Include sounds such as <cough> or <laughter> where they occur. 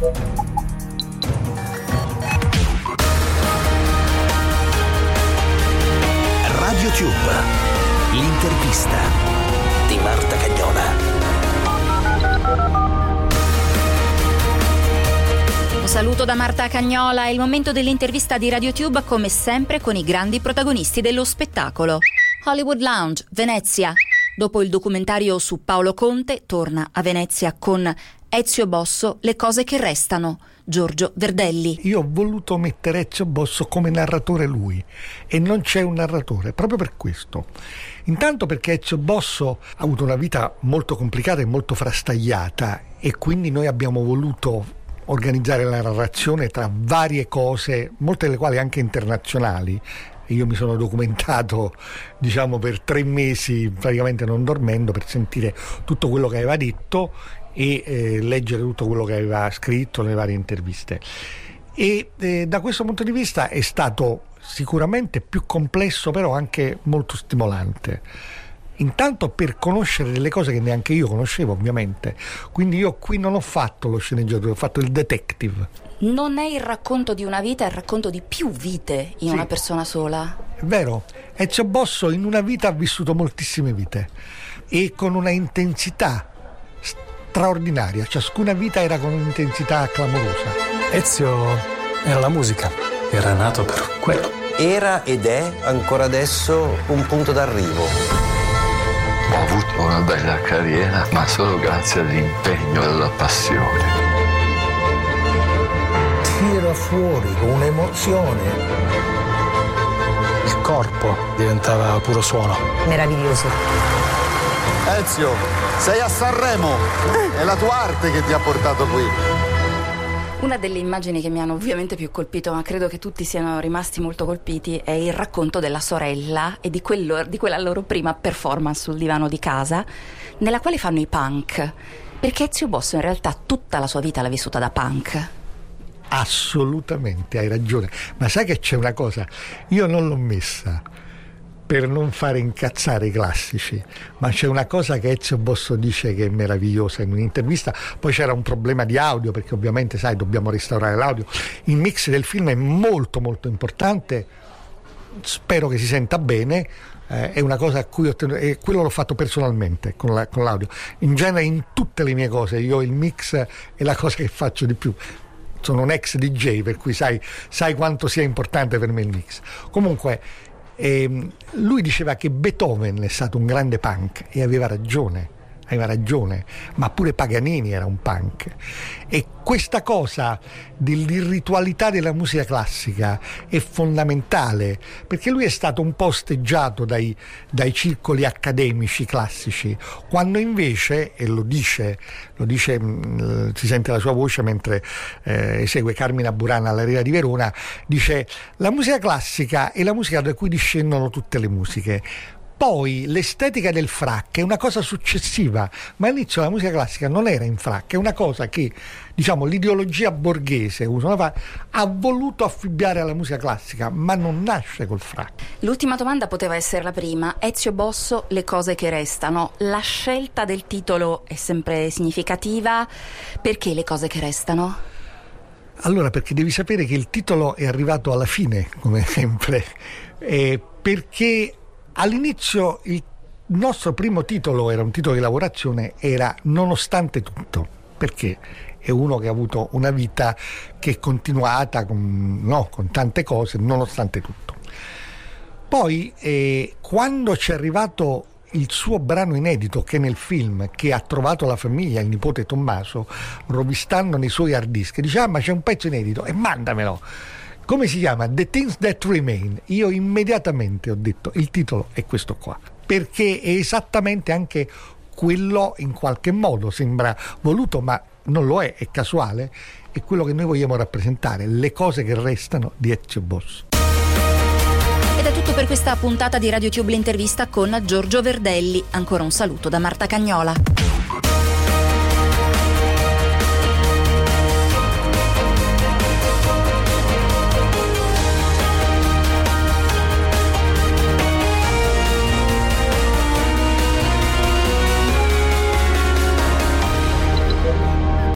Radio Tube, l'intervista di Marta Cagnola. Saluto da Marta Cagnola, è il momento dell'intervista di RadioTube come sempre con i grandi protagonisti dello spettacolo. Hollywood Lounge, Venezia. Dopo il documentario su Paolo Conte, torna a Venezia con Ezio Bosso, Le cose che restano. Giorgio Verdelli. Io ho voluto mettere Ezio Bosso come narratore lui e non c'è un narratore, proprio per questo. Intanto perché Ezio Bosso ha avuto una vita molto complicata e molto frastagliata e quindi noi abbiamo voluto organizzare la narrazione tra varie cose, molte delle quali anche internazionali. Io mi sono documentato, diciamo, per tre mesi, praticamente non dormendo, per sentire tutto quello che aveva detto e eh, leggere tutto quello che aveva scritto nelle varie interviste. E eh, da questo punto di vista è stato sicuramente più complesso, però anche molto stimolante intanto per conoscere delle cose che neanche io conoscevo ovviamente. Quindi io qui non ho fatto lo sceneggiatore, ho fatto il detective. Non è il racconto di una vita, è il racconto di più vite in sì. una persona sola. È vero, Ezio Bosso in una vita ha vissuto moltissime vite e con una intensità straordinaria, ciascuna vita era con un'intensità clamorosa. Ezio era la musica, era nato per quello. Era ed è ancora adesso un punto d'arrivo. Ho avuto una bella carriera, ma solo grazie all'impegno e alla passione. Tira fuori con un'emozione. Il corpo diventava puro suono. Meraviglioso. Ezio, sei a Sanremo. È la tua arte che ti ha portato qui. Una delle immagini che mi hanno ovviamente più colpito, ma credo che tutti siano rimasti molto colpiti, è il racconto della sorella e di, quello, di quella loro prima performance sul divano di casa, nella quale fanno i punk. Perché Ezio Bosso in realtà tutta la sua vita l'ha vissuta da punk. Assolutamente, hai ragione. Ma sai che c'è una cosa? Io non l'ho messa per non fare incazzare i classici, ma c'è una cosa che Ezio Bosso dice che è meravigliosa in un'intervista, poi c'era un problema di audio perché ovviamente sai dobbiamo restaurare l'audio, il mix del film è molto molto importante, spero che si senta bene, eh, è una cosa a cui ho tenuto, e quello l'ho fatto personalmente con, la, con l'audio, in genere in tutte le mie cose io il mix è la cosa che faccio di più. Sono un ex DJ, per cui sai, sai, quanto sia importante per me il mix. Comunque, e ehm, lui diceva che Beethoven è stato un grande punk e aveva ragione aveva ragione, ma pure Paganini era un punk. E questa cosa dell'irritualità della musica classica è fondamentale, perché lui è stato un po' osteggiato dai, dai circoli accademici classici, quando invece, e lo dice, lo dice mm, si sente la sua voce mentre eh, esegue Carmina Burana alla di Verona, dice la musica classica è la musica da cui discendono tutte le musiche poi l'estetica del frac è una cosa successiva, ma all'inizio la musica classica non era in frac, è una cosa che diciamo, l'ideologia borghese ha voluto affibbiare alla musica classica, ma non nasce col frac. L'ultima domanda poteva essere la prima. Ezio Bosso, Le cose che restano. La scelta del titolo è sempre significativa. Perché le cose che restano? Allora, perché devi sapere che il titolo è arrivato alla fine, come <laughs> sempre, eh, perché All'inizio il nostro primo titolo era un titolo di lavorazione, era Nonostante tutto, perché è uno che ha avuto una vita che è continuata con, no, con tante cose, nonostante tutto. Poi eh, quando ci è arrivato il suo brano inedito che è nel film che ha trovato la famiglia, il nipote Tommaso, rovistando nei suoi hard disk, dice ah ma c'è un pezzo inedito e mandamelo come si chiama? The Things That Remain. Io immediatamente ho detto il titolo è questo qua, perché è esattamente anche quello in qualche modo sembra voluto, ma non lo è, è casuale, è quello che noi vogliamo rappresentare, le cose che restano di Ezio Boss. Ed è tutto per questa puntata di RadioTube l'intervista con Giorgio Verdelli. Ancora un saluto da Marta Cagnola.